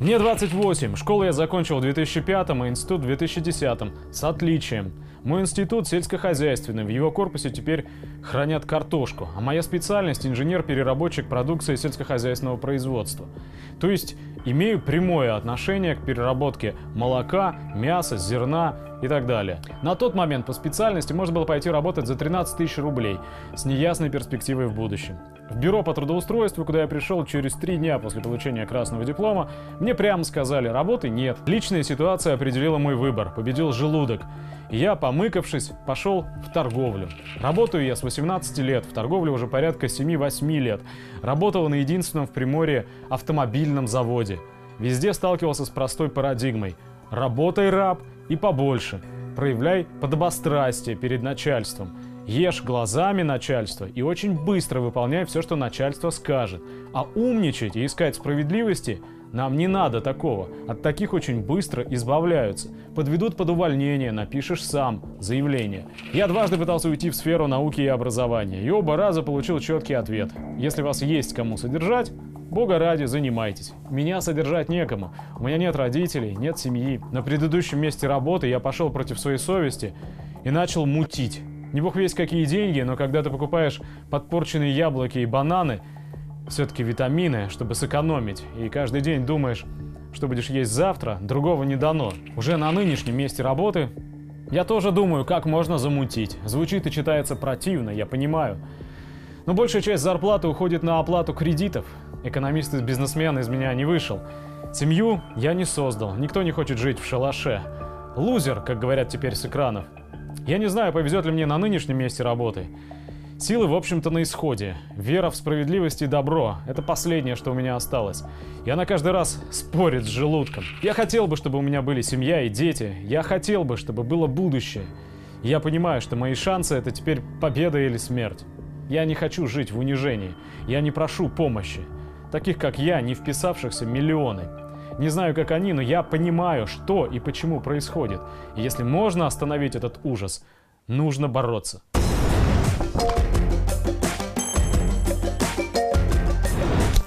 Мне 28. Школу я закончил в 2005, а институт в 2010. С отличием. Мой институт сельскохозяйственный. В его корпусе теперь хранят картошку. А моя специальность – инженер-переработчик продукции сельскохозяйственного производства. То есть имею прямое отношение к переработке молока, мяса, зерна и так далее. На тот момент по специальности можно было пойти работать за 13 тысяч рублей с неясной перспективой в будущем. В бюро по трудоустройству, куда я пришел через три дня после получения красного диплома, мне прямо сказали, работы нет. Личная ситуация определила мой выбор, победил желудок. И я, помыкавшись, пошел в торговлю. Работаю я с 18 лет, в торговле уже порядка 7-8 лет. Работал на единственном в Приморье автомобильном заводе. Везде сталкивался с простой парадигмой. Работай, раб, и побольше. Проявляй подобострастие перед начальством. Ешь глазами начальства и очень быстро выполняй все, что начальство скажет. А умничать и искать справедливости нам не надо такого. От таких очень быстро избавляются. Подведут под увольнение, напишешь сам заявление. Я дважды пытался уйти в сферу науки и образования, и оба раза получил четкий ответ. Если вас есть кому содержать, Бога ради, занимайтесь. Меня содержать некому. У меня нет родителей, нет семьи. На предыдущем месте работы я пошел против своей совести и начал мутить. Не бог весь какие деньги, но когда ты покупаешь подпорченные яблоки и бананы, все-таки витамины, чтобы сэкономить, и каждый день думаешь, что будешь есть завтра, другого не дано. Уже на нынешнем месте работы я тоже думаю, как можно замутить. Звучит и читается противно, я понимаю. Но большая часть зарплаты уходит на оплату кредитов. Экономист и бизнесмен из меня не вышел. Семью я не создал, никто не хочет жить в шалаше. Лузер, как говорят теперь с экранов. Я не знаю, повезет ли мне на нынешнем месте работы. Силы, в общем-то, на исходе. Вера в справедливость и добро – это последнее, что у меня осталось. И она каждый раз спорит с желудком. Я хотел бы, чтобы у меня были семья и дети. Я хотел бы, чтобы было будущее. Я понимаю, что мои шансы – это теперь победа или смерть. Я не хочу жить в унижении. Я не прошу помощи. Таких, как я, не вписавшихся миллионы. Не знаю, как они, но я понимаю, что и почему происходит. И если можно остановить этот ужас, нужно бороться.